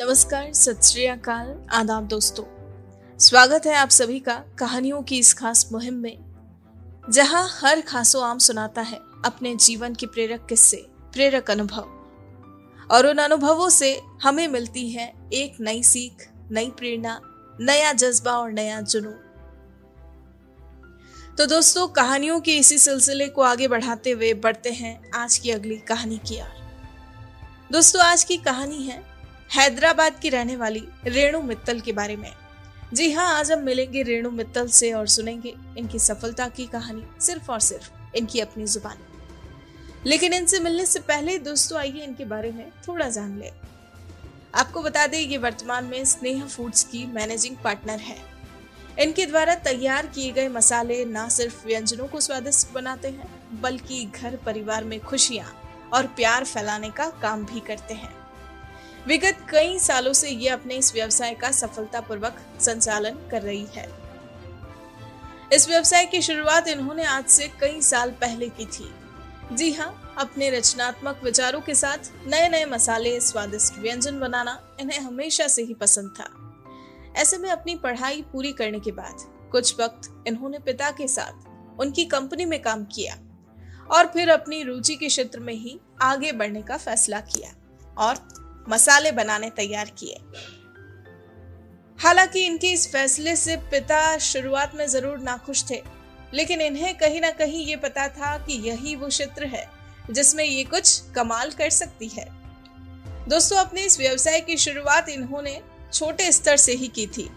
नमस्कार, सत श्री अकाल। आदाब दोस्तों। स्वागत है आप सभी का कहानियों की इस खास मुहिम में, जहाँ हर खासो आम सुनाता है अपने जीवन के प्रेरक किस्से, प्रेरक अनुभव। और उन अनुभवों से हमें मिलती है एक नई सीख, नई प्रेरणा, नया जज्बा और नया जुनून। तो दोस्तों, कहानियों के इसी सिलसिले को आगे बढ़ाते हुए बढ़ते हैं आज की अगली कहानी की ओर दोस्तों, आज की कहानी है हैदराबाद की रहने वाली रेणु मित्तल के बारे में। जी हाँ आज हम मिलेंगे रेणु मित्तल से और सुनेंगे इनकी सफलता की कहानी, सिर्फ़ और सिर्फ़ इनकी अपनी ज़ुबान। लेकिन इनसे मिलने से पहले दोस्तों, आइए इनके बारे में थोड़ा जान ले। आपको बता दें, ये वर्तमान में स्नेह फूड्स की मैनेजिंग पार्टनर है। इनके द्वारा तैयार किए गए मसाले न सिर्फ़ व्यंजनों को स्वादिष्ट बनाते हैं, बल्कि घर परिवार में खुशियाँ और प्यार फैलाने का काम भी करते हैं। विगत कई सालों से ये अपने इस व्यवसाय का सफलतापूर्वक संचालन कर रही है। इस व्यवसाय की शुरुआत इन्होंने आज से कई साल पहले की थी। जी हाँ अपने रचनात्मक विचारों के साथ नए नए मसाले, स्वादिष्ट व्यंजन बनाना इन्हें हमेशा से ही पसंद था। ऐसे में अपनी पढ़ाई पूरी करने के बाद कुछ वक्त इन्होंने पिता के साथ उनकी कंपनी में काम किया और फिर अपनी रुचि के क्षेत्र में ही आगे बढ़ने का फैसला किया और मसाले बनाने तैयार किए। हालाँकि इनके इस फैसले से पिता शुरुआत में ज़रूर नाखुश थे, लेकिन इन्हें कहीं ना कहीं ये पता था कि यही वो क्षेत्र है, जिसमें ये कुछ कमाल कर सकती है। दोस्तों, अपने इस व्यवसाय की शुरुआत इन्होंने छोटे स्तर से ही की थी,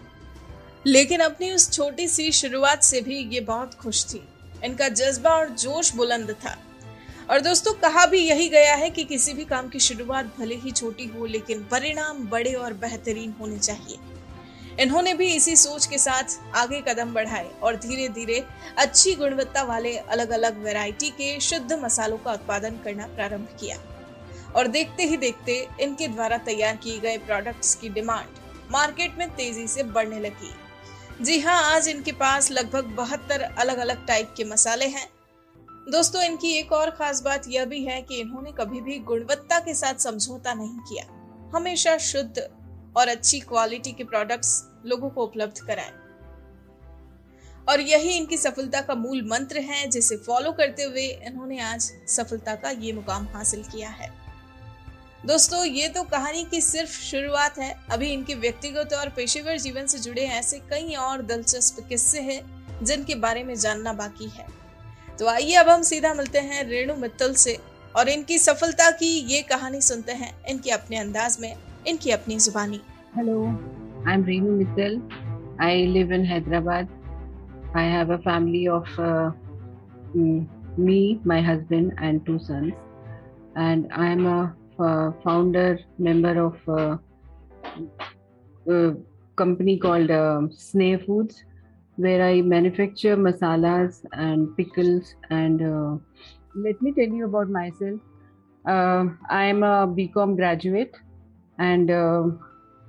लेकिन अपनी उस छोटी सी शुरुआत से भी ये बहुत खुश थी। इनका जज्बा और जोश बुलंद था। और दोस्तों, कहा भी यही गया है कि किसी भी काम की शुरुआत भले ही छोटी हो, लेकिन परिणाम बड़े और बेहतरीन होने चाहिए। इन्होंने भी इसी सोच के साथ आगे कदम बढ़ाए और धीरे धीरे अच्छी गुणवत्ता वाले अलग अलग वैरायटी के शुद्ध मसालों का उत्पादन करना प्रारंभ किया। और देखते ही देखते इनके द्वारा तैयार किए गए प्रोडक्ट्स की डिमांड मार्केट में तेज़ी से बढ़ने लगी। जी हाँ आज इनके पास लगभग बहत्तर अलग अलग टाइप के मसाले हैं। दोस्तों, इनकी एक और खास बात यह भी है कि इन्होंने कभी भी गुणवत्ता के साथ समझौता नहीं किया। हमेशा शुद्ध और अच्छी क्वालिटी के प्रोडक्ट्स लोगों को उपलब्ध कराए। और यही इनकी सफलता का मूल मंत्र है, जिसे फॉलो करते हुए इन्होंने आज सफलता का ये मुकाम हासिल किया है। दोस्तों, ये तो कहानी की सिर्फ़ शुरुआत है। अभी इनके व्यक्तिगत और पेशेवर जीवन से जुड़े ऐसे कई और दिलचस्प किस्से हैं, जिनके बारे में जानना बाकी है। तो आइए अब हम सीधा मिलते हैं रेणु मित्तल से और इनकी सफलता की ये कहानी सुनते हैं। इनके अपने अंदाज में इनकी अपनी जुबानी। Hello I am Renu Mittal I live in Hyderabad I have a family of me my husband and two sons. And I am of uh, a company called uh, Sneh Foods. Where I manufacture masalas and pickles. And uh, let me tell you about myself. Uh, I am a BCom graduate, and uh,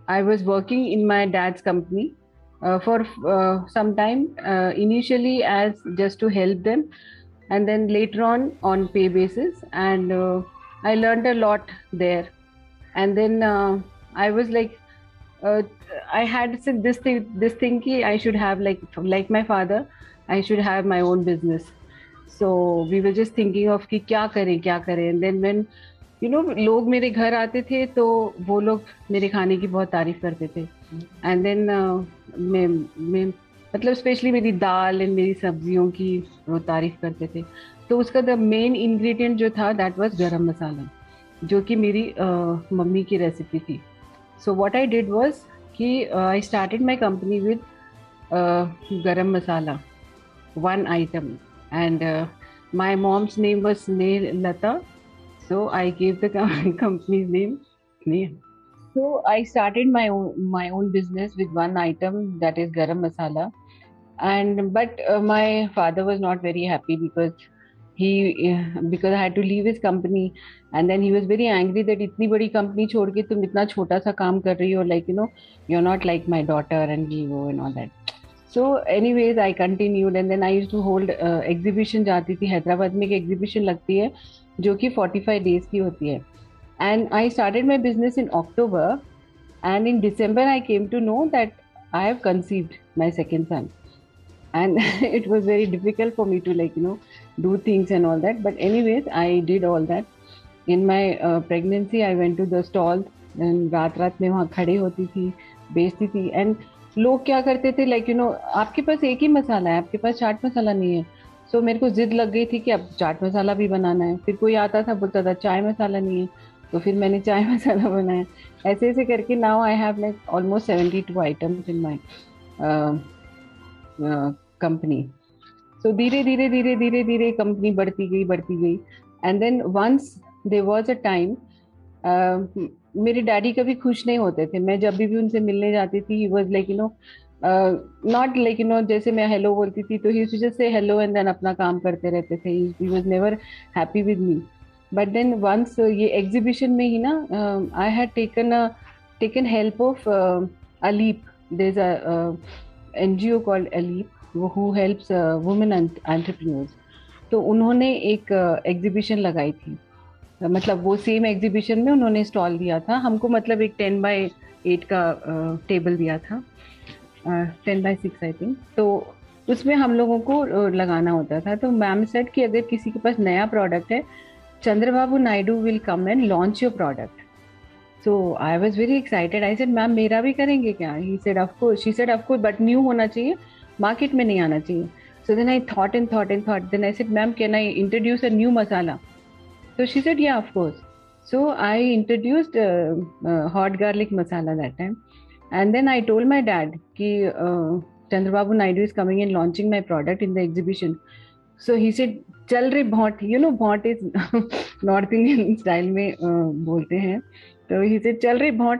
I was working in my dad's company uh, for uh, some time. Uh, initially, as just to help them, and then later on on pay basis. And I learned a lot there. And then I was like, I had this thing this thing की I should have like like my father I should have my own business so we were just thinking of कि क्या करें क्या करें then when you know लोग मेरे घर आते थे तो वो लोग मेरे खाने की बहुत तारीफ़ करते थे। एंड uh, देन मैं मतलब स्पेशली मेरी दाल एंड मेरी सब्जियों की वो तारीफ़ करते थे। तो उसका द मेन इन्ग्रीडियंट जो था दैट वॉज़ गर्म मसाला, जो कि मेरी uh, मम्मी की रेसिपी थी। So what I did was कि uh, I started my company with uh, garam masala, one item, and uh, my mom's name was Sneh Lata, so I gave the company's name Sneh. So I started my own my own business with one item that is garam masala, and but uh, my father was not very happy because he because I had to leave his company and then he was very angry that इतनी बड़ी company छोड़ के तुम इतना छोटा सा काम कर रही हो like you know you're not like my daughter and you and all that so anyways I continued and then I used to hold uh, exhibition जाती थी हैदराबाद में एक एग्जीबिशन लगती है जो कि 45 डेज़ की होती है and I started my business in October and in december i came to know that i have conceived my second son and it was very difficult for me to like you know do things and all that. But anyways i did all that. In my uh, pregnancy i went to the stall and रात रात में वहाँ खड़े होती थी बेचती थी and लोग क्या करते थे लाइक यू नो आपके पास एक ही मसाला है आपके पास चाट मसाला नहीं है सो so, मेरे को जिद लग गई थी कि अब चाट मसाला भी बनाना है फिर कोई आता था बोलता था चाय मसाला नहीं है तो फिर मैंने चाय मसाला बनाया ऐसे ऐसे करके now I have like almost seventy two items in my company so धीरे धीरे धीरे धीरे धीरे कंपनी बढ़ती गई बढ़ती गई. And then once there was a time मेरे डैडी कभी खुश नहीं होते थे. मैं जब भी उनसे मिलने जाती थी was like you know not like you know जैसे मैं हेलो बोलती थी तो he just say hello and then अपना काम करते रहते थे. He was never happy with me but then once ये एग्जीबिशन में ही ना I had taken taken help of ALEAP there N G O called ALEAP who helps women entrepreneurs तो उन्होंने एक एग्जीबिशन uh, लगाई थी। मतलब वो सेम एग्जीबिशन में उन्होंने स्टॉल दिया था। हमको मतलब एक टेन बाय एट का टेबल दिया था। Ten by six I think तो उसमें हम लोगों को लगाना होता था। तो मैम सेट कि अगर किसी के पास नया प्रोडक्ट है Chandrababu Naidu will come and launch your product so I was very excited I said ma'am मेरा भी करेंगे क्या? He said of course she said of course but new होना चाहिए। मार्केट में नहीं आना चाहिए। So then I thought and thought and thought then I said ma'am can I introduce a new masala so she said yeah of course so I introduced hot garlic masala that time and then I told my dad कि Chandra Babu Naidu is coming and launching my product in the exhibition so he said चल रे भॉट you know भॉट is north Indian style में बोलते हैं. तो he said चल रे भॉट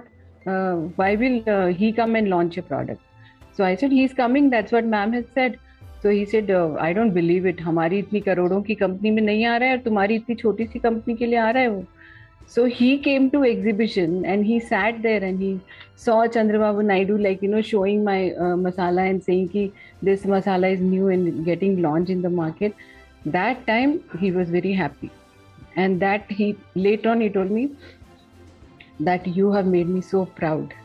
why will he come and launch a product So I said, he's coming. That's what ma'am has said. तो he said I don't believe it हमारी इतनी करोड़ों की कंपनी में नहीं आ रहा है और तुम्हारी इतनी छोटी सी कंपनी के लिए आ रहा है वो so he came to exhibition and he sat there and he saw chandrababu naidu like you know showing my uh, masala and saying ki this masala is new and getting launched in the market that time he was very happy and that he later on he told me that you have made me so proud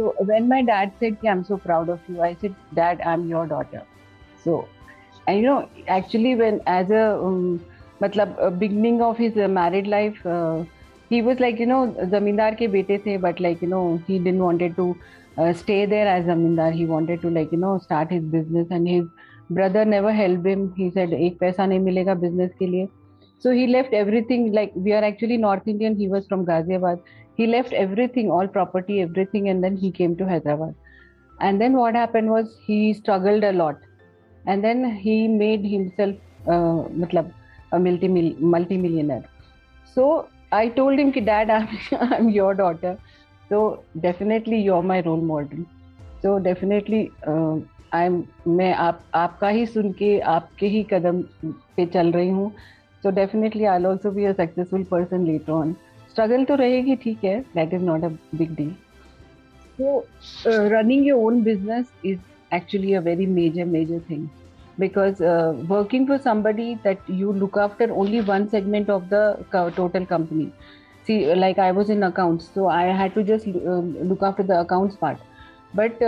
so when my dad said i'm so proud of you i said dad i'm your daughter. So and you know actually when as a um, matlab beginning of his uh, married life uh, he was like you know zamindar ke bete but like you know he didn't wanted to uh, stay there as zamindar. He wanted to like you know start his business and his brother never helped him. He said ek paisa nahi milega business ke liye. So he left everything like we are actually north indian. He was from ghaziabad he left everything all property everything and then he came to hyderabad and then what happened was he struggled a lot and then he made himself uh, matlab, a multi multi-millionaire so i told him ki dad I'm, I'm your daughter so definitely you're my role model so definitely uh, I'm मैं आप आपका ही सुन के आपके ही कदम पे चल रही हूँ so definitely I'll also be a successful person later on Struggle तो रहेगी, ठीक है that is not a big deal so running your own business is actually a very major major thing because working for somebody that you look after only one segment of the total company see like I was in accounts so I had to just look after the accounts part but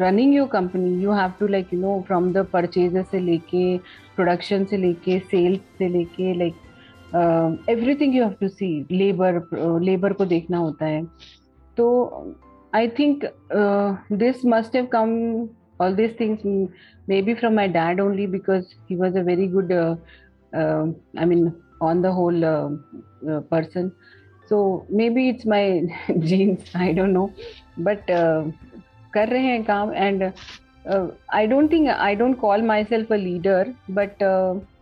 running your company you have to like you know from the purchase से लेके production से लेके sales से लेके like everything you have to see labour labour को देखना होता है। तो I think this must have come all this things maybe from my dad only because he was a very good I mean on the whole person so maybe it's my genes I don't know but कर रहे हैं काम and I don't think I don't call myself a leader but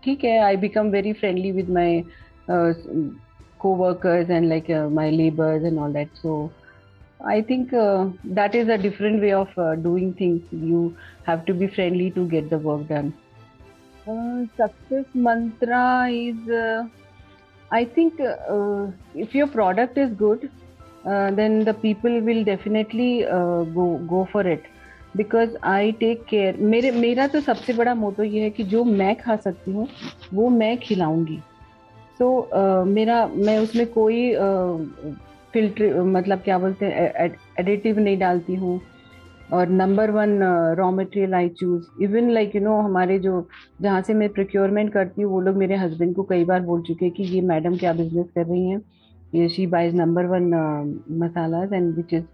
ठीक है I become very friendly with my co-workers and like my laborers and all that so I think uh, that is a different way of uh, doing things. You have to be friendly to get the work done. Uh, success mantra is, uh, I think, uh, if your product is good, uh, then the people will definitely go go for it. Because I take care मेरे मेरा तो सबसे बड़ा मोटो ये है कि जो मैं खा सकती हूँ वो मैं खिलाऊंगी so, uh, मेरा मैं उसमें कोई फ़िल्टर मतलब क्या बोलते हैं एडिटिव नहीं डालती हूँ। और number one raw material I choose even like you know हमारे जो जहाँ से मैं प्रोक्योरमेंट करती हूँ वो लोग मेरे हस्बैंड को कई बार बोल चुके हैं कि ये मैडम क्या बिज़नेस कर रही हैं? ये she buys number one masalas and which is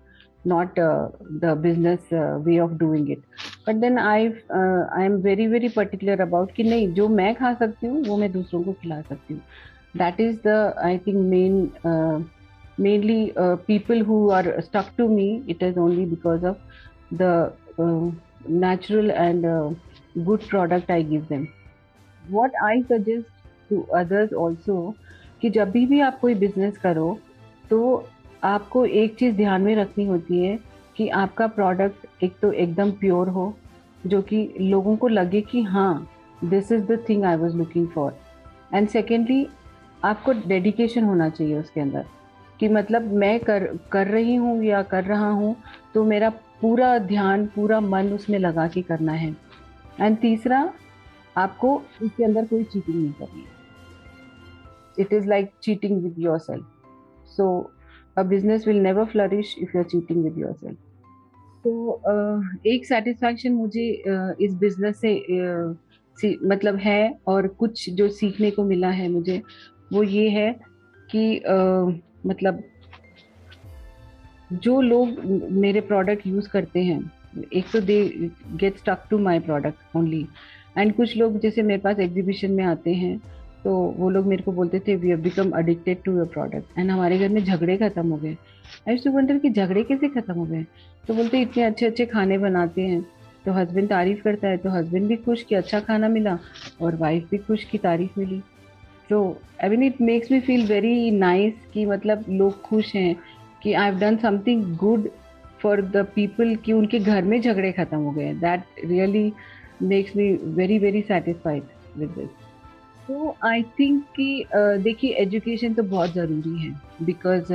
business uh, way of doing it. But then i uh, i am very very particular about कि नहीं जो मैं खा सकती हूँ वो मैं दूसरों को खिला सकती हूँ। That is the i think main uh, mainly uh, people who are stuck to me it is only because of the uh, natural and uh, good product i give them what i suggest to others also कि जब भी आप कोई business करो तो आपको एक चीज़ ध्यान में रखनी होती है कि आपका प्रोडक्ट एक तो एकदम प्योर हो जो कि लोगों को लगे कि हाँ this is the thing I was looking for and secondly आपको डेडिकेशन होना चाहिए उसके अंदर। कि मतलब मैं कर कर रही हूँ या कर रहा हूँ तो मेरा पूरा ध्यान, पूरा मन उसमें लगा के करना है। एंड तीसरा, आपको उसके अंदर कोई चीटिंग नहीं करनी। It is like cheating with yourself so a business will never flourish if cheating with with yourself. तो एक सेटिस्फैक्शन मुझे इस बिज़नेस से मतलब है और कुछ जो सीखने को मिला है मुझे वो ये है कि आ, मतलब जो लोग मेरे प्रोडक्ट यूज़ करते हैं एक तो they get stuck to my product only and कुछ लोग जैसे मेरे पास एग्जीबिशन में आते हैं तो वो लोग मेरे को बोलते थे we have become addicted to your product and हमारे घर में झगड़े खत्म हो गए। आई टू वंडर कि झगड़े कैसे खत्म हो गए? तो बोलते इतने अच्छे अच्छे खाने बनाते हैं। तो हस्बैंड तारीफ़ करता है तो हस्बैंड भी खुश कि अच्छा खाना मिला और वाइफ भी खुश की तारीफ़ मिली। तो I mean it makes me feel very nice कि मतलब लोग खुश हैं कि I have done something good for the people कि उनके घर में झगड़े खत्म हो गए that really makes me very very satisfied with this तो आई थिंक कि देखिए एजुकेशन तो बहुत ज़रूरी है बिकॉज़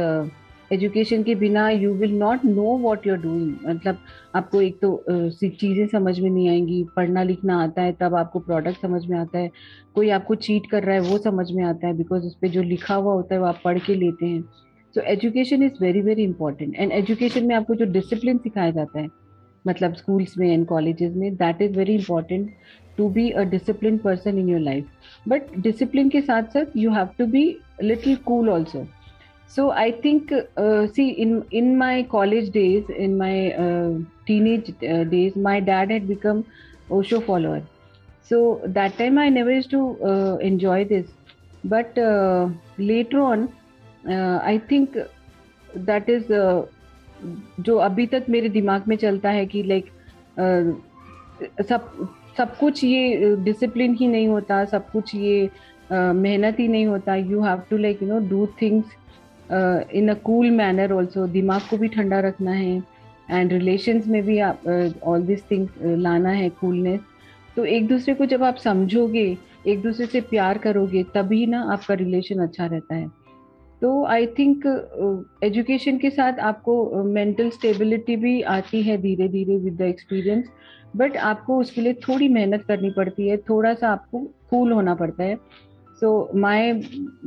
एजुकेशन के बिना you will not know what you're doing मतलब आपको एक तो चीज़ें समझ में नहीं आएँगी, पढ़ना लिखना आता है, तब आपको प्रोडक्ट समझ में आता है, कोई आपको चीट कर रहा है, वो समझ में आता है बिकॉज़ उस पर जो लिखा हुआ होता है, वो आप पढ़ के लेते हैं। So education is very very important and education में आपको जो डिसिप्लिन सिखाया जाता है मतलब स्कूल्स में एंड कॉलेजेस में that is very important to be a discipline person in your life but discipline के साथ साथ you have to be little cool also so i think uh, see in in my college days in my uh, teenage uh, days my dad had become osho follower so that time i never used to uh, enjoy this but uh, later on uh, i think that is uh, जो अभी तक मेरे दिमाग में चलता है कि like uh, सब सब कुछ ये डिसिप्लिन ही नहीं होता सब कुछ ये मेहनत ही नहीं होता you have to like you know do things in a cool manner also दिमाग को भी ठंडा रखना है एंड रिलेशंस में भी आप ऑल दिस थिंग्स लाना है कूलनेस तो एक दूसरे को जब आप समझोगे एक दूसरे से प्यार करोगे तभी ना आपका रिलेशन अच्छा रहता है. तो आई थिंक एजुकेशन के साथ आपको मेंटल uh, स्टेबिलिटी भी आती है धीरे धीरे विद द एक्सपीरियंस बट आपको उसके लिए थोड़ी मेहनत करनी पड़ती है थोड़ा सा आपको कूल होना पड़ता है. So my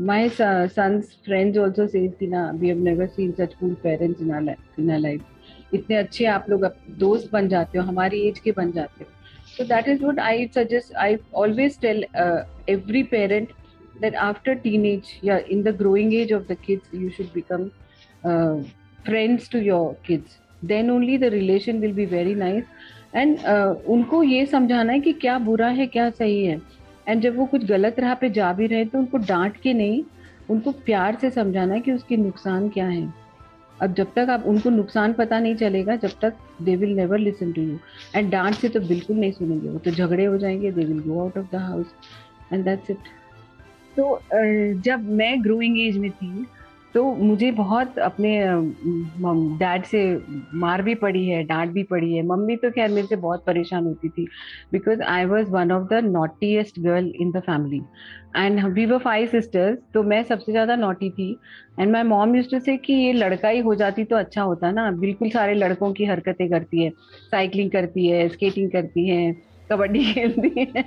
my sons friends also says कि ना we have never seen such cool parents in in life इतने अच्छे आप लोग दोस्त बन जाते हो हमारी एज के बन जाते हो so that is what i suggest i always tell uh, every parent that after teenage yeah in the growing age of the kids you should become uh, friends to your kids then only the relation will be very nice and uh, उनको ये समझाना है कि क्या बुरा है क्या सही है एंड जब वो कुछ गलत राह पे जा भी रहे तो उनको डांट के नहीं, उनको प्यार से समझाना है कि उसके नुकसान क्या है। अब जब तक आप, उनको नुकसान पता नहीं चलेगा, जब तक they will never listen to you and डांट से तो बिल्कुल नहीं सुनेंगे वो तो झगड़े हो जाएँगे they will go out of the house and that's it तो जब मैं ग्रोइंग एज में थी तो मुझे बहुत अपने डैड से मार भी पड़ी है, डांट भी पड़ी है। मम्मी तो खैर मेरे से बहुत परेशान होती थी because I was one of the naughtiest girl in the family and we were five sisters तो मैं सबसे ज़्यादा नोटी थी। And my mom used to say कि ये लड़का ही हो जाती तो अच्छा होता ना। बिल्कुल सारे लड़कों की हरकतें करती है साइकिलिंग करती है स्केटिंग करती है, कबड्डी खेलती है।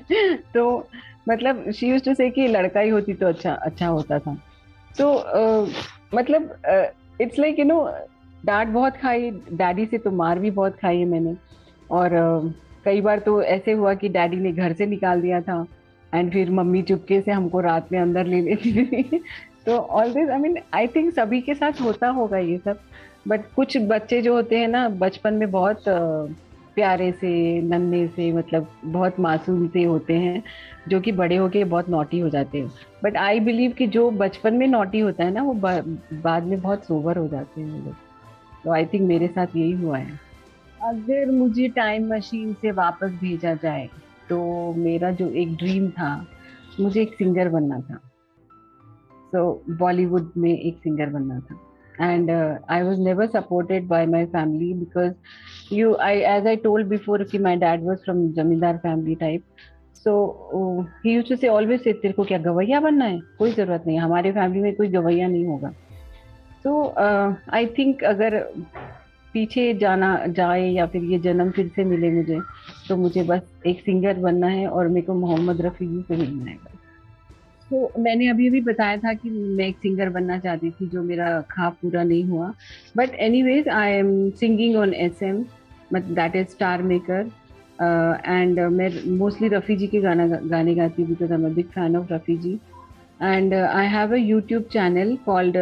तो मतलब शी यूज़ टू से कि लड़का ही होती तो अच्छा अच्छा होता था। तो मतलब इट्स लाइक यू नो डांट बहुत खाई डैडी से तो मार भी बहुत खाई है मैंने। और uh, कई बार तो ऐसे हुआ कि डैडी ने घर से निकाल दिया था एंड फिर मम्मी चुपके से हमको रात में अंदर ले लेती थी। तो all this I mean I think सभी के साथ होता होगा ये सब। बट कुछ बच्चे जो होते हैं ना बचपन में बहुत प्यारे से नन्हे से मतलब बहुत मासूम से होते हैं जो कि बड़े होके बहुत नोटी हो जाते हैं। बट आई बिलीव कि जो बचपन में नोटी होता है ना वो बाद में बहुत सोवर हो जाते हैं लोग। तो आई थिंक मेरे साथ यही हुआ है। अगर मुझे टाइम मशीन से वापस भेजा जाए तो मेरा जो एक ड्रीम था मुझे एक सिंगर बनना था। सो so, बॉलीवुड में एक सिंगर बनना था। And uh, i was never supported by my family because you i as i told before कि my dad was from zamindar family type so uh, he used to say always say तेरे को क्या गवैया बनना है कोई ज़रूरत नहीं हमारे फैमिली में कोई गवैया नहीं होगा तो आई थिंक अगर पीछे जाना जाए या फिर ये जन्म फिर से मिले मुझे तो मुझे बस एक सिंगर बनना है और मेरे को मोहम्मद रफ़ी जी से मिलना है तो मैंने अभी अभी बताया था कि मैं एक सिंगर बनना चाहती थी जो मेरा खाब पूरा नहीं हुआ। But anyways I am singing on S M मत that is star maker and मैं मोस्टली रफ़ी जी के गाना गाने गाती हूँ because I am a big fan of Rafi ji and I have a YouTube channel called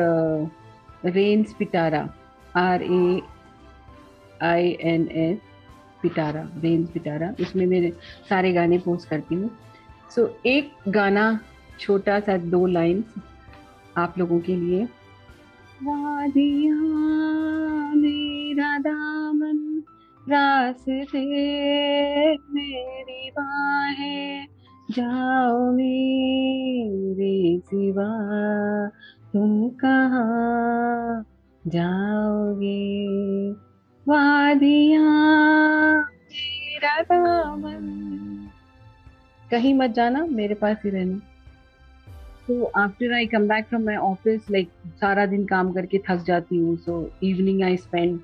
Rains Pitara R A I N S Pitara Rains Pitara उसमें मेरे सारे गाने पोस्ट करती हूँ। सो so, एक गाना छोटा सा दो लाइंस आप लोगों के लिए। वादिया मेरा दामन, रास्ते मेरी बाहें, जाओ मेरे सिवा, तुम कहा जाओगे? वादिया, मेरा दामन। कहीं मत जाना, मेरे पास ही रहना। तो after I come back from my office like सारा दिन काम करके थक जाती हूँ so evening I spend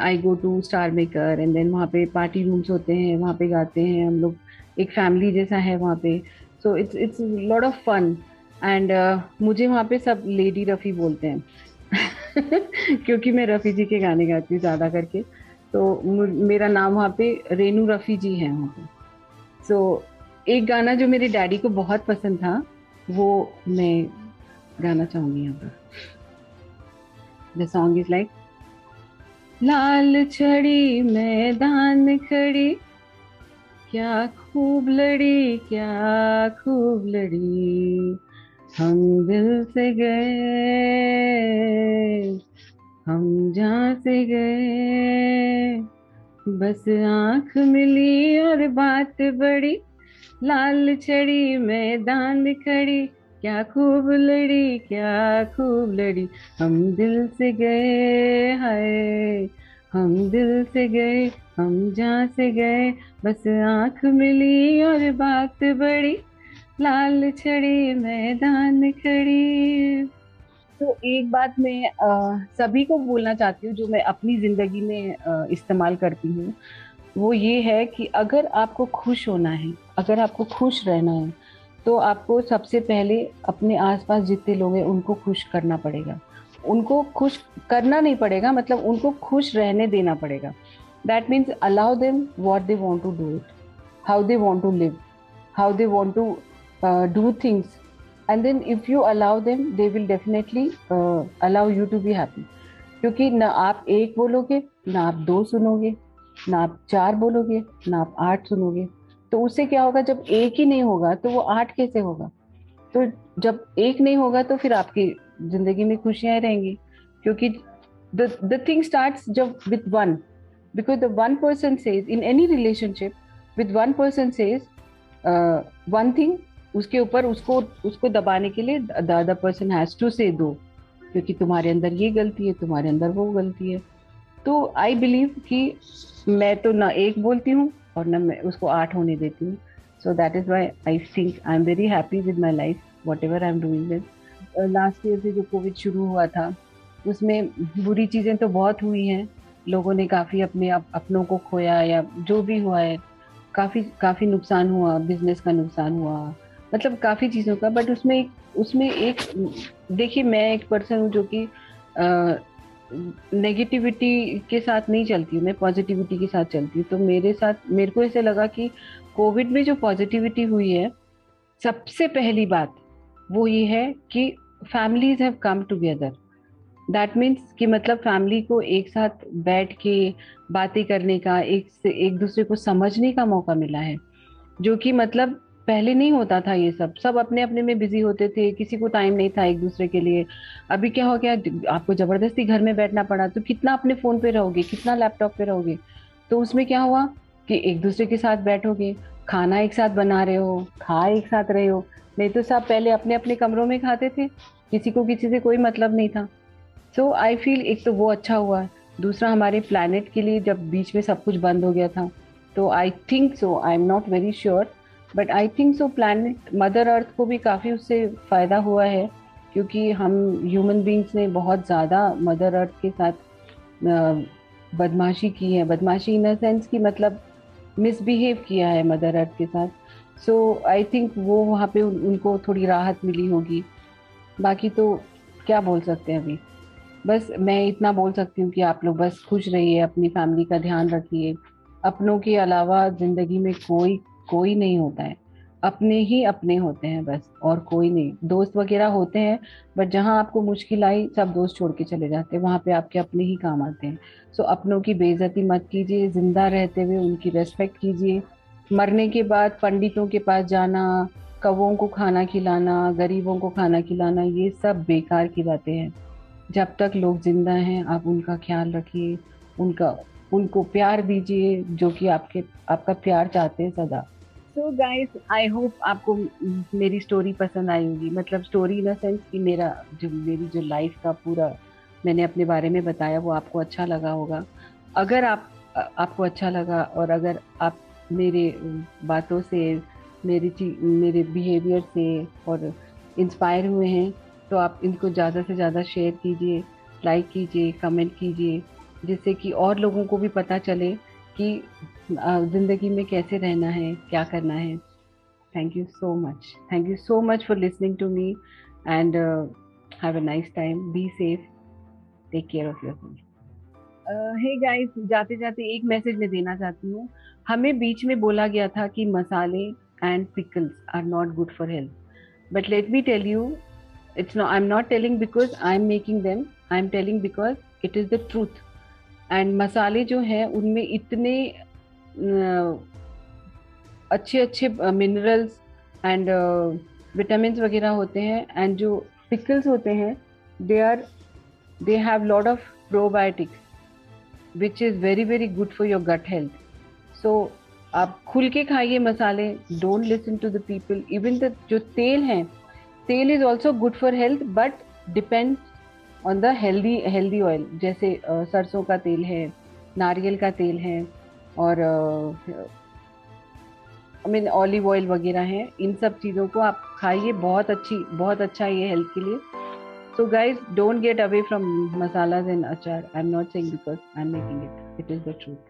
I go to StarMaker and then वहाँ पे पार्टी रूम्स होते हैं वहाँ पे गाते हैं हम लोग। एक फैमिली जैसा है वहाँ पे। So it's it's lot of fun and मुझे वहाँ पे सब लेडी रफ़ी बोलते हैं। क्योंकि मैं रफ़ी जी के गाने गाती हूँ ज़्यादा करके। तो मेरा नाम वहाँ पे रेनू रफ़ी जी है वहाँ पे। सो so, एक गाना जो मेरे डैडी को बहुत पसंद था वो मैं गाना चाहूँगी यहाँ पर। द सॉन्ग इज़ लाइक लाल छड़ी मैदान खड़ी, क्या खूब लड़ी, क्या खूब लड़ी, हम दिल से गए, हम जहाँ से गए, बस आँख मिली और बात बड़ी लाल छड़ी मैदान खड़ी, क्या खूब लड़ी, क्या खूब लड़ी। हम दिल से गए हाय, हम दिल से गए, हम जहाँ से गए। बस आँख मिली और बात बड़ी, लाल छड़ी मैदान खड़ी। तो एक बात मैं सभी को बोलना चाहती हूँ, जो मैं अपनी ज़िंदगी में इस्तेमाल करती हूँ। वो ये है कि अगर आपको खुश होना है, अगर आपको खुश रहना है तो आपको सबसे पहले अपने आसपास जितने लोग हैं, उनको खुश करना पड़ेगा। उनको खुश करना नहीं पड़ेगा मतलब उनको खुश रहने देना पड़ेगा। That means allow them what they want to do it how they want to live how they want to do things and then if you allow them they will definitely allow you to be happy क्योंकि ना आप एक बोलोगे, ना आप दो सुनोगे। ना आप चार बोलोगे, ना आप आठ सुनोगे। तो उससे क्या होगा, जब एक ही नहीं होगा तो वो आठ कैसे होगा? तो जब एक नहीं होगा तो फिर आपकी ज़िंदगी में खुशियाँ रहेंगी। क्योंकि द थिंग स्टार्ट जब with one because the one person says in any relationship with one person says one thing उसके ऊपर उसको उसको दबाने के लिए the other person has to say दो। क्योंकि तुम्हारे अंदर ये गलती है, तुम्हारे अंदर वो गलती है। तो आई बिलीव कि मैं तो ना एक बोलती हूँ और ना मैं उसको आठ होने देती हूँ। So that is why I think I am very happy with my life whatever I am doing with last year से जो कोविड शुरू हुआ था उसमें बुरी चीज़ें तो बहुत हुई हैं। लोगों ने काफ़ी अपने अप, अपनों को खोया या जो भी हुआ है काफ़ी काफ़ी नुकसान हुआ बिज़नेस का नुकसान हुआ मतलब काफ़ी चीज़ों का। बट उसमें उसमें एक देखिए मैं एक पर्सन हूँ जो कि नेगेटिविटी के साथ नहीं चलती, मैं पॉजिटिविटी के साथ चलती हूँ। तो मेरे साथ, मेरे को ऐसे लगा कि कोविड में जो पॉजिटिविटी हुई है, सबसे पहली बात वो ये है कि families have come together that means कि मतलब फैमिली को एक साथ बैठ के बातें करने का, एक से, एक दूसरे को समझने का मौका मिला है। जो कि मतलब पहले नहीं होता था ये सब। सब अपने अपने में बिज़ी होते थे, किसी को टाइम नहीं था एक दूसरे के लिए। अभी क्या हो गया, आपको ज़बरदस्ती घर में बैठना पड़ा तो कितना अपने फ़ोन पे रहोगे, कितना लैपटॉप पे रहोगे? तो उसमें क्या हुआ कि एक दूसरे के साथ बैठोगे, खाना एक साथ बना रहे हो, खा एक साथ रहे हो, नहीं तो सब पहले अपने अपने कमरों में खाते थे, किसी को किसी से कोई मतलब नहीं था। सो आई फील एक तो वो अच्छा हुआ, दूसरा हमारे प्लानट के लिए जब बीच में सब कुछ बंद हो गया था तो I think so I am not very sure but I think so planet mother earth को भी काफ़ी उससे फ़ायदा हुआ है क्योंकि हम ह्यूमन बींग्स ने बहुत ज़्यादा मदर अर्थ के साथ बदमाशी की है। बदमाशी इन सेंस की मतलब मिसबिहेव किया है मदर अर्थ के साथ। सो आई थिंक वो वहाँ पे उन, उनको थोड़ी राहत मिली होगी। बाकी तो क्या बोल सकते हैं अभी? बस मैं इतना बोल सकती हूँ कि आप लोग बस खुश रहिए अपनी फैमिली का ध्यान रखिए। अपनों के अलावा ज़िंदगी में कोई कोई नहीं होता है। अपने ही अपने होते हैं बस, और कोई नहीं। दोस्त वगैरह होते हैं बट जहाँ आपको मुश्किल आई, सब दोस्त छोड़ के चले जाते हैं। वहाँ पे आपके अपने ही काम आते हैं। सो अपनों की बेइज्जती मत कीजिए, ज़िंदा रहते हुए उनकी रेस्पेक्ट कीजिए। मरने के बाद पंडितों के पास जाना, कौओं को खाना खिलाना, गरीबों को खाना खिलाना, ये सब बेकार की बातें हैं। जब तक लोग ज़िंदा हैं, आप उनका ख्याल रखिए, उनका, उनको प्यार दीजिए, जो कि आपके, आपका प्यार चाहते हैं सदा। सो गाइस आई होप आपको मेरी स्टोरी पसंद आई होगी। मतलब स्टोरी इन सेंस कि मेरा जो, मेरी जो लाइफ का पूरा मैंने अपने बारे में बताया, वो आपको अच्छा लगा होगा। अगर आप, आपको अच्छा लगा और अगर आप मेरे बातों से, मेरी मेरे बिहेवियर से और इंस्पायर हुए हैं तो आप इनको ज़्यादा से ज़्यादा शेयर कीजिए लाइक कीजिए कमेंट कीजिए, जिससे कि और लोगों को भी पता चले कि ज़िंदगी में कैसे रहना है, क्या करना है। Thank you so much thank you so much for listening to me and have a nice time be safe take care of yourself hey guys जाते जाते एक मैसेज मैं देना चाहती हूँ। हमें बीच में बोला गया था कि मसाले and pickles are not good for health but let me tell you it's I am not telling because I am making making I am telling because it is the truth and मसाले जो हैं, उनमें इतने अच्छे अच्छे minerals and vitamin वगैरह होते हैं एंड जो पिकल्स होते हैं they are they have lot of probiotics which is very very good for your gut health so आप खुल के खाइए मसाले don't listen to the people even the जो तेल हैं, तेल is also good for health but depend on the healthy healthy oil जैसे सरसों का तेल है, नारियल का तेल है और आई मीन ऑलिव ऑयल वगैरह है, इन सब चीज़ों को आप खाइए, बहुत अच्छी, बहुत अच्छा ये हेल्थ के लिए। So guys don't get away from masalas and achar I am not saying because I am making it it is the truth